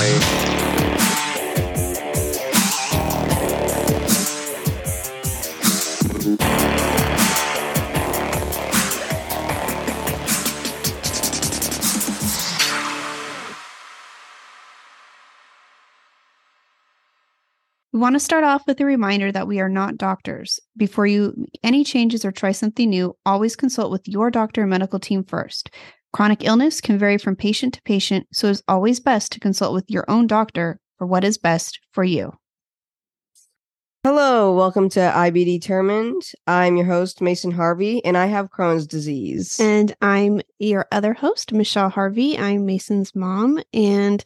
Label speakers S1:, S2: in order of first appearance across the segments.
S1: We want to start off with a reminder that we are not doctors. Before you make any changes or try something new, always consult with your doctor and medical team first. Chronic illness can vary from patient to patient, so it's always best to consult with your own doctor for what is best for you.
S2: Hello, welcome to IB Determined. I'm your host, Mason Harvey, and I have Crohn's disease.
S1: And I'm your other host, Michelle Harvey. I'm Mason's mom, and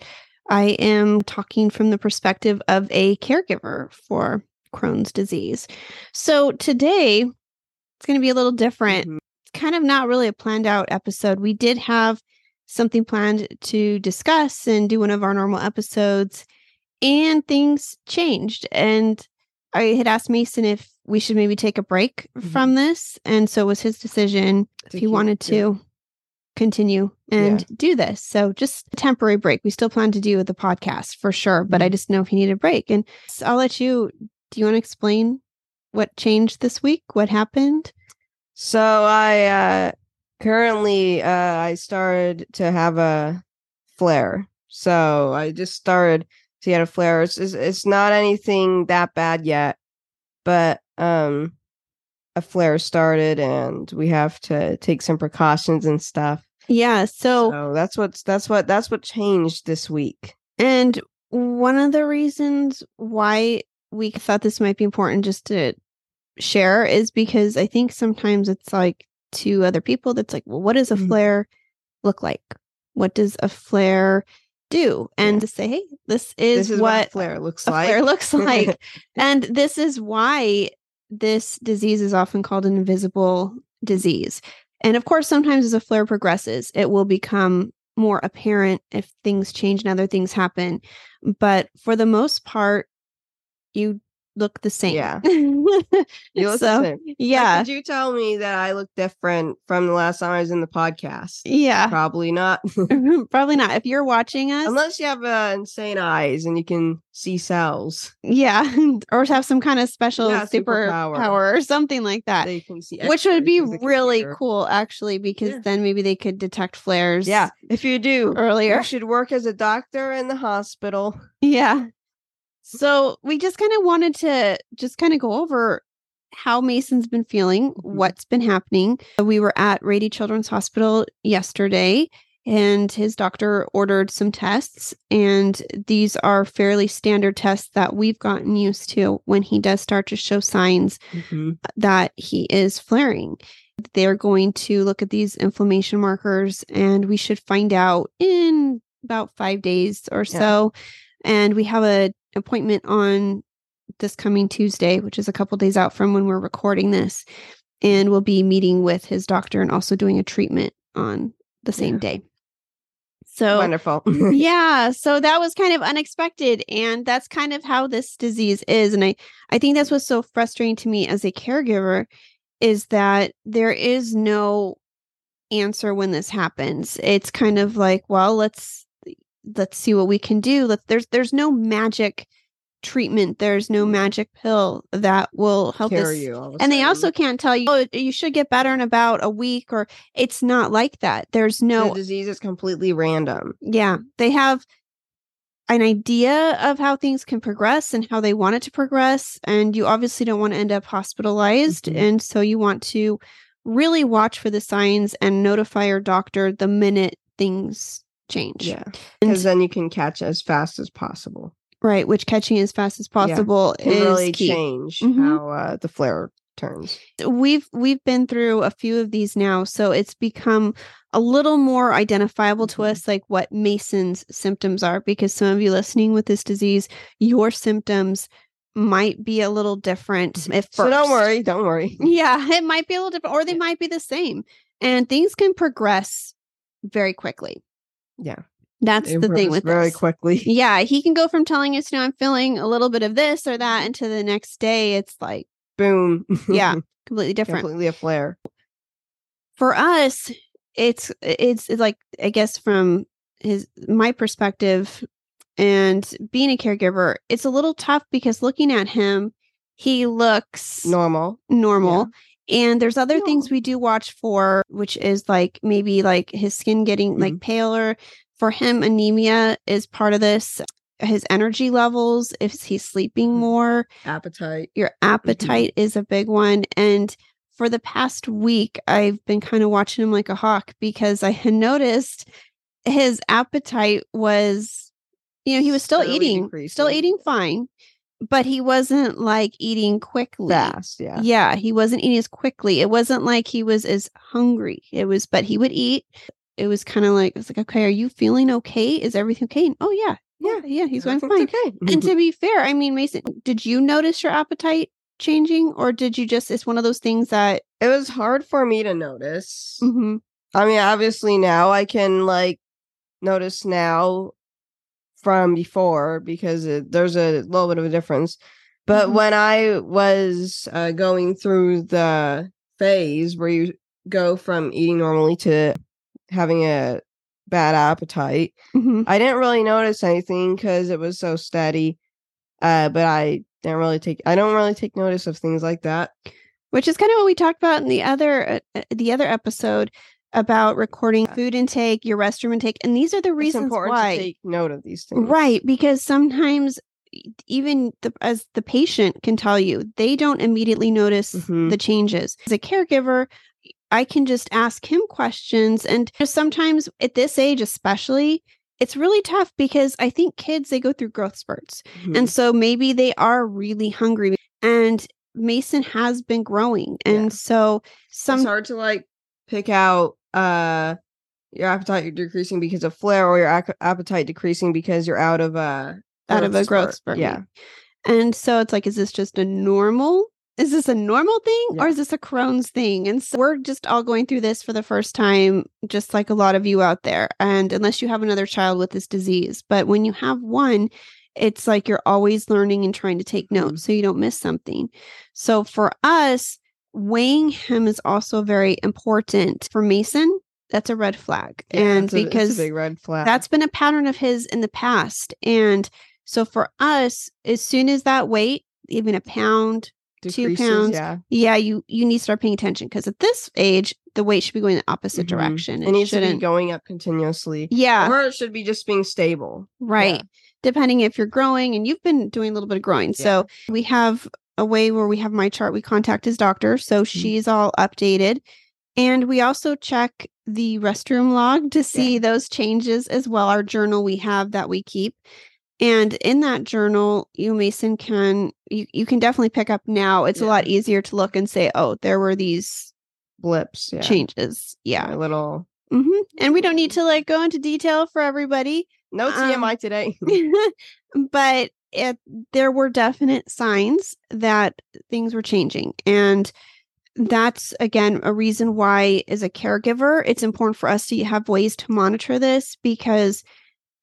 S1: I am talking from the perspective of a caregiver for Crohn's disease. So today, it's going to be a little different.
S2: Mhm.
S1: Kind of not really a planned out episode. We did have something planned to discuss and do one of our normal episodes, and things changed. And I had asked Mason if we should maybe take a break
S2: Mhm.
S1: from this. And so it was his decision if he wanted
S2: yeah.
S1: to continue and do this. So just a temporary break. We still plan to do the podcast for sure, but I
S2: Mhm.
S1: just know if he needed a break. And so I'll let you do you want to explain what changed this week? What happened?
S2: So I uh currently uh I started to have a flare. So I just started to get a flare. It's it's, it's not anything that bad yet, but um a flare started and we have to take some precautions and stuff.
S1: Yeah. So,
S2: So that's what's that's what that's what changed this week.
S1: and one of the reasons why we thought this might be important just to share is because I think sometimes it's like to other people that's like, well, what does a
S2: Mhm.
S1: flare look like? What does a flare do? And
S2: Yeah.
S1: to say, hey, this is,
S2: this is
S1: what,
S2: what, flare looks like.
S1: flare looks like. and this is why this disease is often called an invisible disease. And of course, sometimes as a flare progresses, it will become more apparent if things change and other things happen. But for the most part, you look the same.
S2: Yeah. You look the
S1: so,
S2: same. How
S1: yeah.
S2: Could you tell me that I look different from the last time I was in the podcast?
S1: Yeah.
S2: Probably not.
S1: Probably not. If you're watching us,
S2: Unless you have uh, insane eyes and you can see cells.
S1: yeah, or have some kind of special
S2: Yeah,
S1: super
S2: superpower.
S1: power or something like that.
S2: They can see
S1: which would be
S2: X-rays with a
S1: really cool actually because
S2: Yeah.
S1: then maybe they could detect flares
S2: Yeah, if you do,
S1: earlier
S2: you should work as a doctor in the hospital.
S1: yeah so we just kind of wanted to just kind of go over how mason's been feeling
S2: Mhm.
S1: what's been happening we were at rady children's hospital yesterday and his doctor ordered some tests and these are fairly standard tests that we've gotten used to when he does start to show signs that he is flaring. They're going to look at these inflammation markers, and we should find out in about five days or
S2: Yeah.
S1: so. And we have a appointment on this coming Tuesday, which is a couple days out from when we're recording this, and we'll be meeting with his doctor and also doing a treatment on the same
S2: Yeah.
S1: day. So
S2: Wonderful.
S1: yeah so that was kind of unexpected and that's kind of how this disease is and i i think that's what's so frustrating to me as a caregiver is that there is no answer when this happens it's kind of like well let's let's see what we can do let there's there's no magic treatment there's no magic pill that will help
S2: Carry
S1: us
S2: you
S1: and they also can't tell you oh you should get better in about a week or it's not like that there's no
S2: the disease is completely random.
S1: yeah, they have an idea of how things can progress and how they want it to progress. And you obviously don't want to end up hospitalized.
S2: Mhm.
S1: And so you want to really watch for the signs and notify your doctor the minute things change.
S2: Yeah, because then you can catch as fast as possible.
S1: Right. Which catching as fast as possible
S2: Can
S1: is
S2: really
S1: key.
S2: change
S1: Mhm.
S2: how uh, the flare turns.
S1: we've we've been through a few of these now so it's become a little more identifiable to
S2: Mhm.
S1: us like what mason's symptoms are because some of you listening with this disease your symptoms might be a little different at
S2: So don't worry, don't worry.
S1: yeah it might be a little different or they might be the same and things can progress very quickly
S2: Yeah,
S1: that's
S2: it
S1: the thing with
S2: very
S1: this.
S2: quickly.
S1: yeah he can go from telling us you know i'm feeling a little bit of this or that and to the next day it's like
S2: Boom.
S1: yeah completely different
S2: completely a flare.
S1: for us it's it's it's like i guess from his my perspective and being a caregiver, it's a little tough because looking at him, he looks
S2: Normal.
S1: normal. And there's other things we do watch for, which is like maybe like his skin getting like paler. For him, anemia is part of this. His energy levels, if he's sleeping
S2: Mhm.
S1: more,
S2: Appetite.
S1: your appetite is a big one. And for the past week, I've been kind of watching him like a hawk because I had noticed his appetite was, you know, he was still
S2: Slowly
S1: eating, still eating fine, but he wasn't like eating quickly.
S2: Fast. Yeah.
S1: Yeah, he wasn't eating as quickly. It wasn't like he was as hungry. It was, but he would eat. It was kind of like, it's like, okay, are you feeling okay? Is everything okay? And, oh, yeah. Yeah. Yeah. He's going fine.
S2: Okay.
S1: And to be fair, I mean, Mason, did you notice your appetite changing or did you just, it's one of those things that,
S2: it was hard for me to notice.
S1: Mhm.
S2: I mean, obviously now I can like notice now from before because it, there's a little bit of a difference. But
S1: Mhm.
S2: when I was uh, going through the phase where you go from eating normally to having a bad appetite,
S1: Mhm.
S2: I didn't really notice anything because it was so steady. Uh, but I didn't really take I don't really take notice of things like that.
S1: which is kind of what we talked about in the other, uh, uh, the other episode about recording food intake, your restroom intake. And these are the reasons why.
S2: to take note of these things.
S1: Right, because sometimes even the, as the patient can tell you, they don't immediately notice
S2: Mhm.
S1: the changes. As a caregiver, I can just ask him questions and just sometimes at this age especially, it's really tough because I think kids they go through growth spurts.
S2: Mhm.
S1: And so maybe they are really hungry and Mason has been growing. And
S2: Yeah.
S1: so some
S2: it's hard to like pick out uh your appetite decreasing because of flare or your ac- appetite decreasing because you're out of a
S1: out of a growth spurt.
S2: Yeah.
S1: And so it's like, is this just a normal? Is this a normal thing or is this a Crohn's thing? And so we're just all going through this for the first time, just like a lot of you out there. And unless you have another child with this disease, but when you have one, it's like you're always learning and trying to take notes so you don't miss something. So for us, weighing him is also very important. For Mason, that's a red flag.
S2: Yeah,
S1: and
S2: a-
S1: because
S2: big red flag.
S1: that's been a pattern of his in the past. And so for us, as soon as that weight, even a pound, two pounds,
S2: Yeah.
S1: yeah, you you need to start paying attention because at this age, the weight should be going the opposite
S2: Mhm.
S1: direction.
S2: It needs shouldn't. Be going up continuously.
S1: yeah,
S2: Or it should be just being stable.
S1: right. Depending if you're growing and you've been doing a little bit of growing. So we have a way where we have MyChart. We contact his doctor, so
S2: Mm-hmm.
S1: she's all updated. And we also check the restroom log to see those changes as well. Our journal we have that we keep. And in that journal, you Mason can you, you can definitely pick up now. It's a lot easier to look and say, oh, there were these
S2: Blips. Yeah.
S1: changes. Yeah.
S2: A little
S1: hmm And we don't need to like go into detail for everybody.
S2: no
S1: Um,
S2: TMI today.
S1: but it, there were definite signs that things were changing. And that's again a reason why, as a caregiver, it's important for us to have ways to monitor this because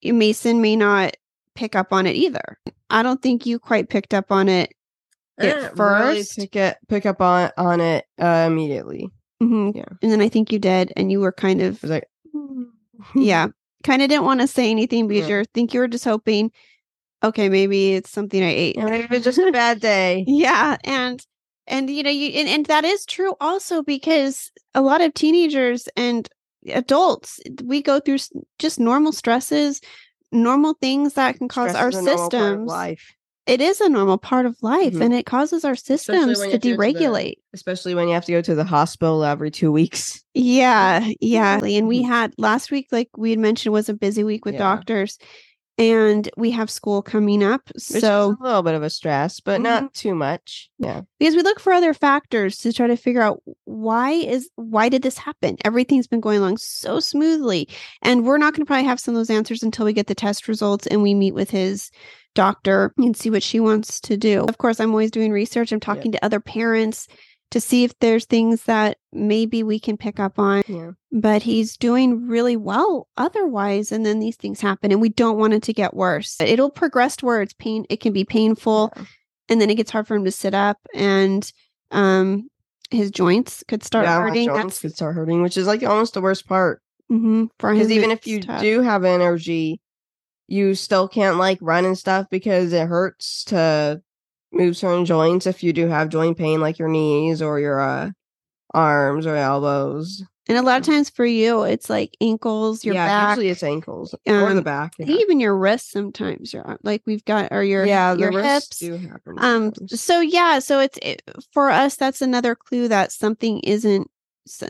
S1: Mason may not pick up on it either. I don't think you quite picked up on it at
S2: really
S1: first.
S2: pick it pick up on on it uh, immediately.
S1: Mhm.
S2: Yeah.
S1: And then I think you did, and you were kind of
S2: like,
S1: yeah kind of didn't want to say anything because
S2: Yeah.
S1: you think you were just hoping okay maybe it's something i ate
S2: "Yeah, maybe it's just a bad day.
S1: yeah and and you know you and, and that is true also because a lot of teenagers and adults we go through just normal stresses normal things that can cause
S2: Stress
S1: our
S2: is a normal part of
S1: systems
S2: life,
S1: it is a normal part of life
S2: Mhm.
S1: and it causes our systems to
S2: have to the-
S1: deregulate
S2: especially when you have to go to the hospital every two weeks.
S1: Yeah, yeah. And we
S2: Mhm.
S1: had last week, like we had mentioned, was a busy week with
S2: Yeah.
S1: doctors, and we have school coming up. So
S2: a little bit of a stress, but not mm-hmm. too much. Yeah.
S1: because we look for other factors to try to figure out why is why did this happen? Everything's been going along so smoothly, and we're not going to probably have some of those answers until we get the test results and we meet with his doctor and see what she wants to do. Of course, I'm always doing research. I'm talking to other parents to see if there's things that maybe we can pick up on
S2: Yeah.
S1: but he's doing really well otherwise and then these things happen and we don't want it to get worse it'll progress to where it's pain it can be painful
S2: Yeah.
S1: and then it gets hard for him to sit up and um his joints could start
S2: yeah,
S1: hurting
S2: joints
S1: that's
S2: could start hurting, which is like almost the worst part.
S1: mhm, for him
S2: Because even if you
S1: tough.
S2: do have energy, you still can't like run and stuff because it hurts to move certain joints if you do have joint pain like your knees or your uh arms or elbows.
S1: And a lot of times for you, it's like ankles, your
S2: yeah,
S1: back,
S2: usually it's ankles or the
S1: um,
S2: back. Yeah,
S1: even your wrists sometimes. Your like we've got or your
S2: yeah the
S1: your
S2: wrists
S1: hips.
S2: do happen.
S1: Um. So yeah. So it's it, for us. That's another clue that something isn't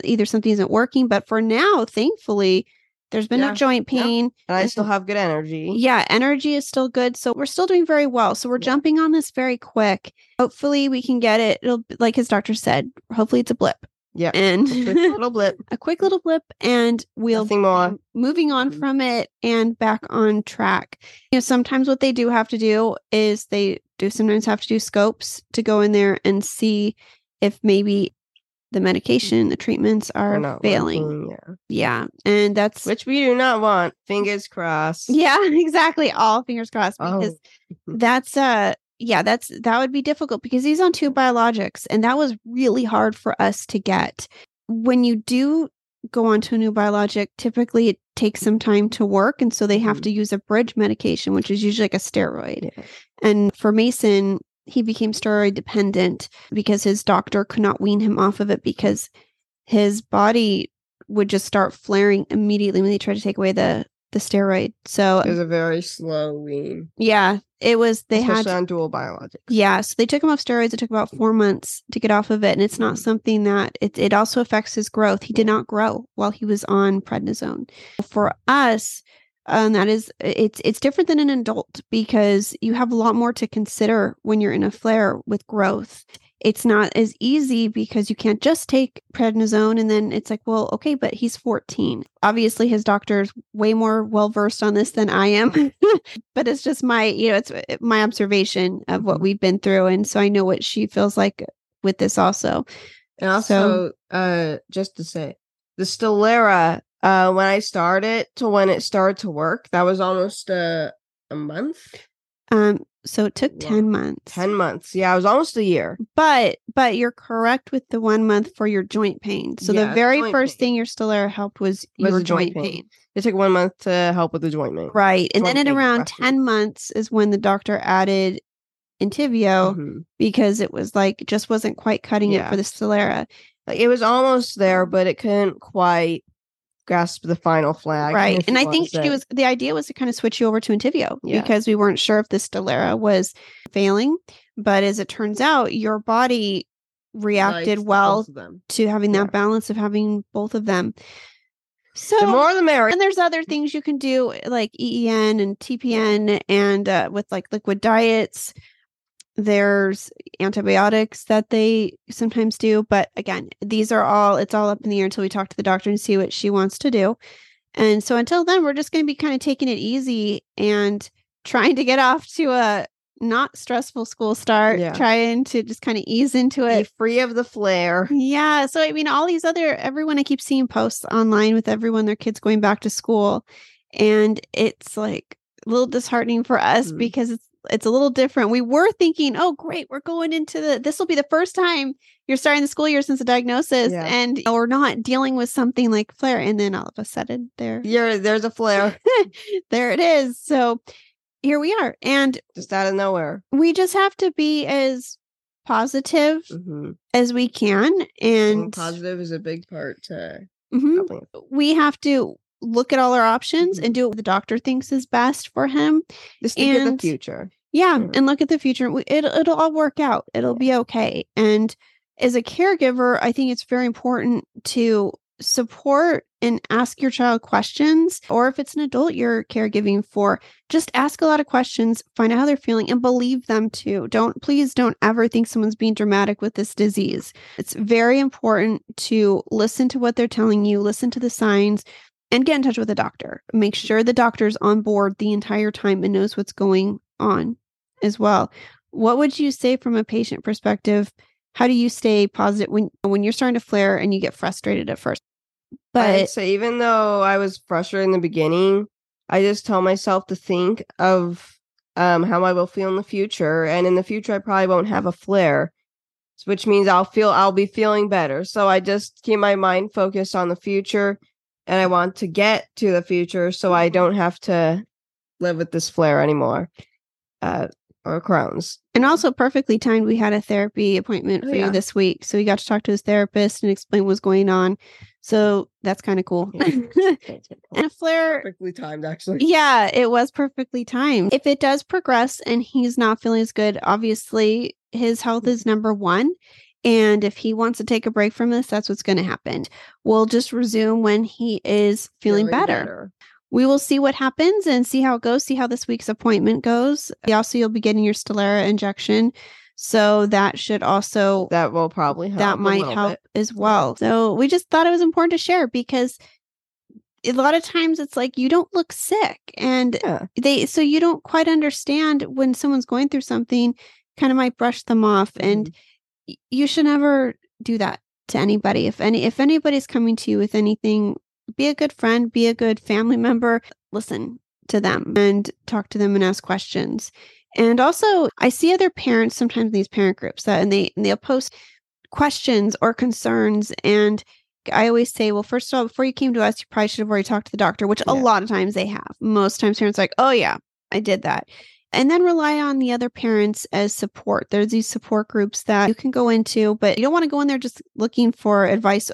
S1: either something isn't working. But for now, thankfully, there's been
S2: Yeah.
S1: no joint pain.
S2: and I still have good energy.
S1: Yeah, energy is still good. So we're still doing very well. So we're
S2: Yeah.
S1: jumping on this very quick. Hopefully we can get it. It'll like his doctor said. Hopefully it's a blip.
S2: Yeah.
S1: And
S2: Quick little blip.
S1: a quick little blip and we'll
S2: Nothing more.
S1: moving on
S2: Mhm.
S1: from it and back on track. You know, sometimes what they do have to do is they do sometimes have to do scopes to go in there and see if maybe the medication, the treatments
S2: They're
S1: failing.
S2: working, Yeah.
S1: Yeah. And that's
S2: Which we do not want. Fingers crossed.
S1: yeah, exactly. All fingers crossed
S2: Oh.
S1: because that's uh yeah, that's that would be difficult because he's on two biologics and that was really hard for us to get. When you do go on to a new biologic, typically it takes some time to work and so they have
S2: Mhm.
S1: to use a bridge medication which is usually like a steroid.
S2: Yeah.
S1: And for Mason, he became steroid dependent because his doctor could not wean him off of it because his body would just start flaring immediately when they tried to take away the the steroid. So
S2: It was a very slow wean.
S1: yeah, it was they
S2: especially
S1: had
S2: on dual biologics.
S1: yeah, so they took him off steroids. It took about four months to get off of it, and it's not
S2: Mhm.
S1: something that it it also affects his growth. He did not grow while he was on prednisone. For us, um, that is it's it's different than an adult because you have a lot more to consider when you're in a flare with growth. It's not as easy because you can't just take prednisone and then it's like, well, okay, but he's 14. Obviously, his doctor's way more well versed on this than I am, but it's just my, you know, it's uh, my observation of what
S2: Mhm.
S1: we've been through, and so I know what she feels like with this also.
S2: And also, uh, just to say, the Stellara, uh, when I started to when it started to work, that was almost uh, a month,
S1: Um, so it took
S2: Wow.
S1: 10 months.
S2: ten months. Yeah, it was almost a year.
S1: But but you're correct with the one month for your joint pain. So
S2: Yeah,
S1: the very first
S2: pain.
S1: thing your Stellara helped was,
S2: Was
S1: your
S2: joint
S1: joint
S2: pain.
S1: pain.
S2: It took one month to help with the joint pain.
S1: Right. And then at around
S2: rescue.
S1: 10 months is when the doctor added Entivio
S2: Mhm.
S1: because it was like just wasn't quite cutting it for the Stellara.
S2: Like, it was almost there, but it couldn't quite grasp the final flag.
S1: right. And I think she
S2: say.
S1: was the idea was to kind of switch you over to Entivio
S2: Yeah.
S1: because we weren't sure if the Stellara was failing. But as it turns out, your body reacted
S2: Likes
S1: well
S2: both of them.
S1: to having that
S2: Yeah.
S1: balance of having both of them. So
S2: The more the merrier.
S1: and there's other things you can do like EEN and TPN and uh, with like liquid diets. There's antibiotics that they sometimes do, but again, these are all it's all up in the air until we talk to the doctor and see what she wants to do. And so until then, we're just going to be kind of taking it easy and trying to get off to a not stressful school start,
S2: Yeah.
S1: trying to just kind of ease into it.
S2: Be free of the flare.
S1: Yeah. So, I mean, all these other, everyone I keep seeing posts online with everyone, their kids going back to school. And it's like a little disheartening for us
S2: Mhm.
S1: because it's, it's a little different. We were thinking, oh, great, we're going into the, this will be the first time you're starting the school year since the diagnosis
S2: Yeah.
S1: and you know, we're not dealing with something like flare. And then all of a sudden there,
S2: You're, there's a flare
S1: there it is. So here we are. And
S2: just out of nowhere.
S1: we just have to be as positive
S2: hmm
S1: as we can.
S2: And
S1: And
S2: positive is a big part to
S1: Mhm. we have to look at all our options
S2: Mhm.
S1: and do what the doctor thinks is best for him.
S2: Just think of the future.
S1: Yeah,
S2: Mhm.
S1: and look at the future. We- It, it'll all work out. It'll be okay. And as a caregiver, I think it's very important to support and ask your child questions. Or if it's an adult you're caregiving for, just ask a lot of questions, find out how they're feeling, and believe them too. Don't, please don't ever think someone's being dramatic with this disease. It's very important to listen to what they're telling you, listen to the signs, and get in touch with a doctor. Make sure the doctor's on board the entire time and knows what's going on as well. What would you say from a patient perspective? How do you stay positive when when you're starting to flare and you get frustrated at first? But
S2: say even though I was frustrated in the beginning, I just tell myself to think of um, how I will feel in the future, and in the future I probably won't have a flare, which means I'll feel I'll be feeling better. So I just keep my mind focused on the future, and I want to get to the future so I don't have to live with this flare anymore. Uh, or Crohn's.
S1: And also perfectly timed. We had a therapy appointment
S2: Oh,
S1: for
S2: yeah.
S1: you this week. So we got to talk to his therapist and explain what's going on. So that's kind of cool.
S2: Yeah.
S1: and a flare
S2: Perfectly timed, actually.
S1: Yeah, it was perfectly timed. If it does progress and he's not feeling as good, obviously his health is number one. And if he wants to take a break from this, that's what's going to happen. We'll just resume when he is feeling better. We will see what happens and see how it goes, see how this week's appointment goes. Also, you'll be getting your Stellara injection. So that should also
S2: That will probably help.
S1: that might help
S2: bit.
S1: as well. So we just thought it was important to share because a lot of times it's like you don't look sick and
S2: Yeah.
S1: they so you don't quite understand when someone's going through something kind of might brush them off and
S2: Mm-hmm.
S1: y- you should never do that to anybody if any if anybody's coming to you with anything be a good friend be a good family member listen to them and talk to them and ask questions and also i see other parents sometimes in these parent groups that and they and they'll post questions or concerns and I always say, well, first of all, before you came to us, you probably should have already talked to the doctor, which a lot of times they have. Most times parents are like, oh yeah, I did that. And then rely on the other parents as support. There's these support groups that you can go into, but you don't want to go in there just looking for advice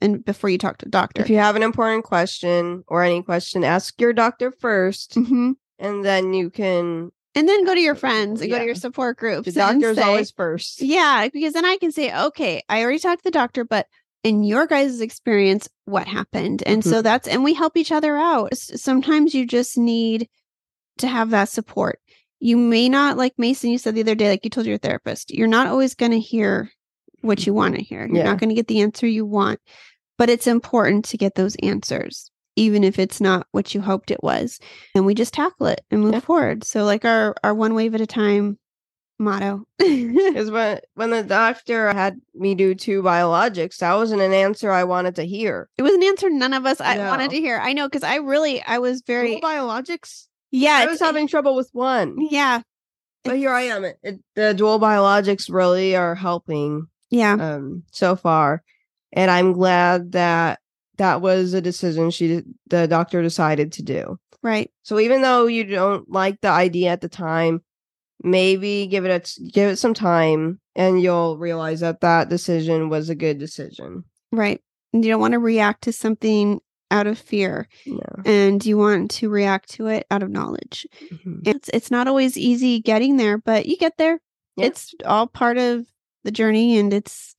S1: and before you talk to the doctor.
S2: If you have an important question or any question, ask your doctor 1st
S1: hmm
S2: and then you can.
S1: And then go to your friends and go to your support groups.
S2: The
S1: and
S2: doctor is
S1: say-
S2: always first.
S1: Yeah, because then I can say, okay, I already talked to the doctor, but in your guys' experience, what happened? And
S2: Mm-hmm.
S1: so that's, and we help each other out. Sometimes you just need to have that support. You may not, like Mason, you said the other day, like you told your therapist, you're not always going to hear what you want to hear. You're
S2: Yeah.
S1: not going to get the answer you want, but it's important to get those answers, even if it's not what you hoped it was. And we just tackle it and move
S2: Yeah.
S1: forward. So, like our, our one wave at a time motto.
S2: is when when the doctor had me do two biologics, that wasn't an answer I wanted to hear.
S1: It was an answer none of us I wanted to hear. I know because I really I was very
S2: Dual biologics.
S1: Yeah.
S2: I was having trouble with one,
S1: yeah
S2: but here I am. It, it, the dual biologics really are helping
S1: yeah
S2: um so far, and I'm glad that that was a decision she the doctor decided to do.
S1: right
S2: So even though you don't like the idea at the time, maybe give it a give it some time, and you'll realize that that decision was a good decision.
S1: right. And you don't want to react to something out of fear,
S2: No.
S1: and you want to react to it out of knowledge.
S2: Mhm.
S1: It's it's not always easy getting there, but you get there.
S2: Yeah.
S1: It's all part of the journey, and it's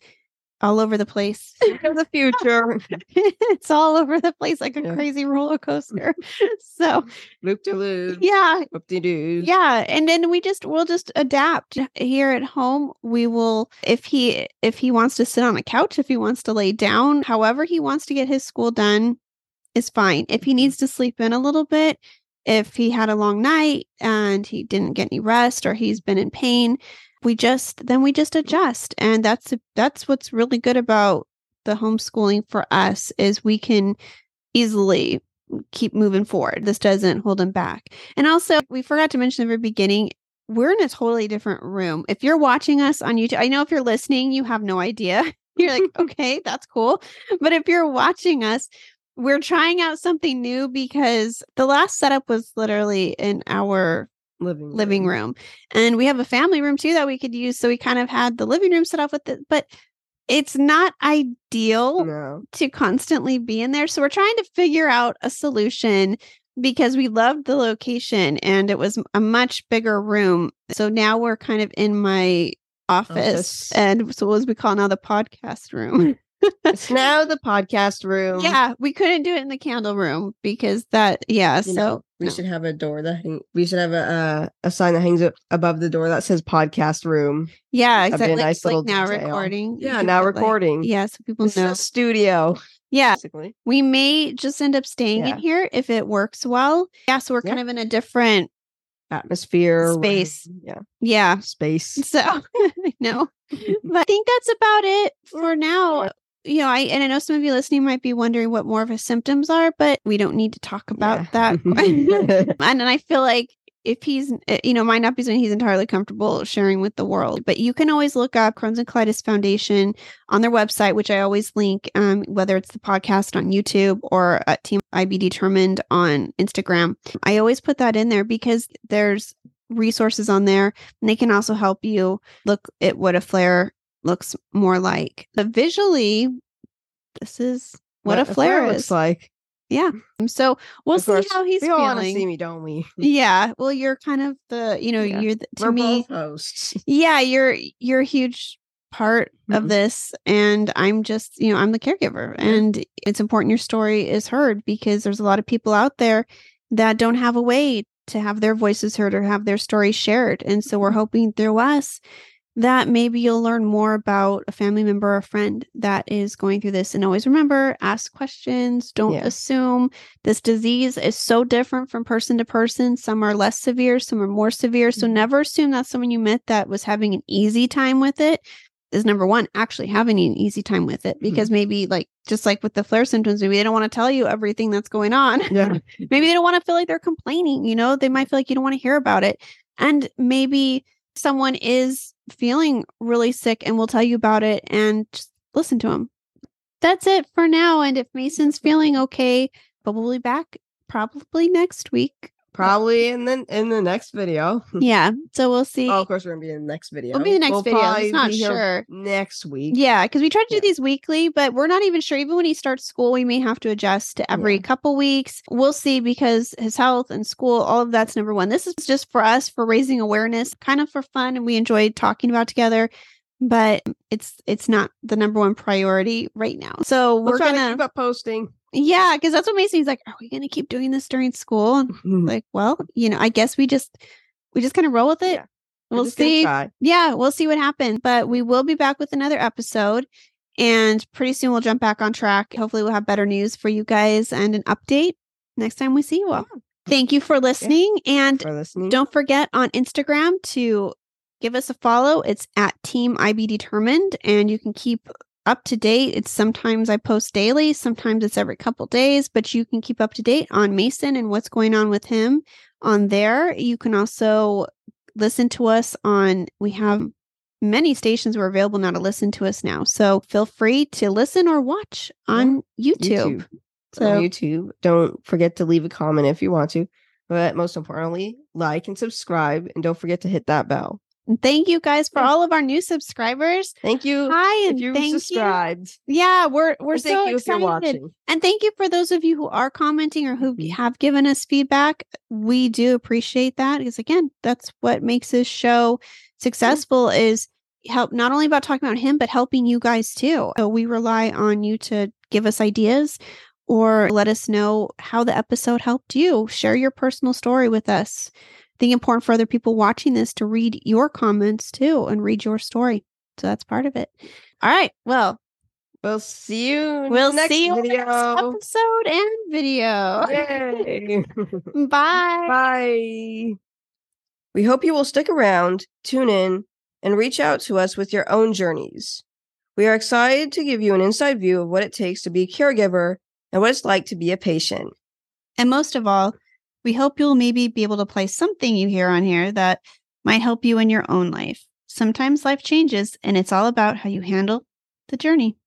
S1: all over the place.
S2: the future.
S1: it's all over the place like a
S2: Yeah.
S1: crazy roller coaster. so
S2: Loop de loop.
S1: yeah,
S2: Whoop de doo.
S1: yeah and then we just we'll just adapt here at home we will if he if he wants to sit on a couch if he wants to lay down however he wants to get his school done is fine if he mm-hmm. needs to sleep in a little bit if he had a long night and he didn't get any rest or he's been in pain we just then we just adjust and that's that's what's really good about the homeschooling for us is we can easily keep moving forward this doesn't hold him back and also, we forgot to mention at the very beginning, we're in a totally different room. If you're watching us on YouTube, I know if you're listening, you have no idea. You're like, okay, that's cool. But if you're watching us, we're trying out something new because the last setup was literally in our
S2: Living
S1: living room. And we have a family room too that we could use. So we kind of had the living room set up with it, but it's not ideal
S2: No.
S1: to constantly be in there. So we're trying to figure out a solution because we loved the location and it was a much bigger room. So now we're kind of in my office,
S2: Office.
S1: and so as we call now the podcast room.
S2: It's now the podcast room.
S1: yeah, we couldn't do it in the candle room because that yeah,
S2: You
S1: so
S2: know, we
S1: no.
S2: should have a door that hang- we should have a uh, a sign that hangs up above the door that says podcast room.
S1: yeah,
S2: that'd be a
S1: exactly.
S2: nice
S1: like
S2: little
S1: now
S2: detail.
S1: recording.
S2: Yeah, now
S1: like-
S2: recording.
S1: yeah, so people
S2: This is
S1: know.
S2: a studio,
S1: Yeah,
S2: basically.
S1: we may just end up staying
S2: Yeah.
S1: in here if it works well. Yeah, so we're
S2: Yeah.
S1: kind of in a different
S2: Atmosphere,
S1: Space.
S2: room, Yeah,
S1: yeah.
S2: space.
S1: So I know. But I think that's about it for now. You know, I and I know some of you listening might be wondering what more of his symptoms are, but we don't need to talk about
S2: Yeah.
S1: that. and then I feel like if he's, eh, you know, might not be something he's entirely comfortable sharing with the world. But you can always look up Crohn's and Colitis Foundation on their website, which I always link, um, whether it's the podcast on YouTube or at Team IB Determined on Instagram. I always put that in there because there's resources on there and they can also help you look at what a flare looks more like. But visually, this is what, a flare,
S2: looks
S1: is.
S2: like.
S1: Yeah. So we'll
S2: Of
S1: see
S2: course,
S1: how he's
S2: we all want to
S1: feeling.
S2: see me, don't we?
S1: Yeah. Well, you're kind of the, you know,
S2: Yeah.
S1: you're the, to
S2: We're
S1: me.
S2: hosts.
S1: Yeah, you're you're a huge part of
S2: Mhm.
S1: this and I'm just, you know, I'm the caregiver and it's important your story is heard because there's a lot of people out there that don't have a way to have their voices heard or have their story shared. And so
S2: Mm-hmm.
S1: we're hoping through us that maybe you'll learn more about a family member or a friend that is going through this. And always remember, ask questions, don't
S2: Yeah.
S1: assume. This disease is so different from person to person. Some are less severe, some are more severe. So
S2: Mhm.
S1: never assume that someone you met that was having an easy time with it is number one, actually having an easy time with it. Because maybe like just like with the flare symptoms, maybe they don't want to tell you everything that's going on
S2: Yeah.
S1: maybe they don't want to feel like they're complaining you know they might feel like you don't want to hear about it and maybe someone is feeling really sick and will tell you about it and just listen to him. that's it for now and if mason's feeling okay probably back probably next week
S2: Probably in the in the next video.
S1: yeah so we'll see
S2: Oh, of course, we're gonna be in the next video.
S1: we'll be the next
S2: We'll
S1: video it's not sure
S2: Next week.
S1: Yeah, because we try to do
S2: Yeah.
S1: these weekly, but we're not even sure. Even when he starts school, we may have to adjust to every
S2: Yeah.
S1: couple weeks. We'll see because his health and school, all of that's number one. This is just for us for raising awareness, kind of for fun, and we enjoy talking about together. But it's it's not the number one priority right now. So
S2: We'll
S1: we're
S2: to
S1: gonna
S2: keep up posting.
S1: Yeah, because that's what he's like. Are we gonna keep doing this during school? And mm-hmm. like, well, you know, I guess we just we just kind of roll with it.
S2: Yeah.
S1: We'll see yeah, we'll see what happens. But we will be back with another episode. And pretty soon we'll jump back on track. Hopefully, we'll have better news for you guys and an update next time we see you all. Thank you for listening. And
S2: for listening.
S1: don't forget on Instagram to give us a follow. It's at Team IB Determined, and you can keep up to date. It's sometimes I post daily, sometimes it's every couple days, but you can keep up to date on Mason and what's going on with him on there. You can also listen to us on, we have many stations were available now to listen to us now. So feel free to listen or watch on YouTube.
S2: YouTube.
S1: So
S2: on YouTube. Don't forget to leave a comment if you want to. But most importantly, like and subscribe, and don't forget to hit that bell.
S1: Thank you guys for all of our new subscribers.
S2: Thank you
S1: Hi,
S2: if
S1: and
S2: you
S1: thank you.
S2: subscribed.
S1: Yeah, we're we're so
S2: you if
S1: excited.
S2: watching.
S1: And thank you for those of you who are commenting or who
S2: Mhm.
S1: have given us feedback. We do appreciate that because again, that's what makes this show successful is help not only about talking about him but helping you guys too. So we rely on you to give us ideas or let us know how the episode helped you. Share your personal story with us. Think important for other people watching this to read your comments too and read your story. So that's part of it. All right. Well,
S2: We'll see you.
S1: We'll
S2: next
S1: see you
S2: video.
S1: next episode and video.
S2: Yay.
S1: Bye.
S2: Bye. We hope you will stick around, tune in, and reach out to us with your own journeys. We are excited to give you an inside view of what it takes to be a caregiver and what it's like to be a patient.
S1: And most of all, we hope you'll maybe be able to play something you hear on here that might help you in your own life. Sometimes life changes, and it's all about how you handle the journey.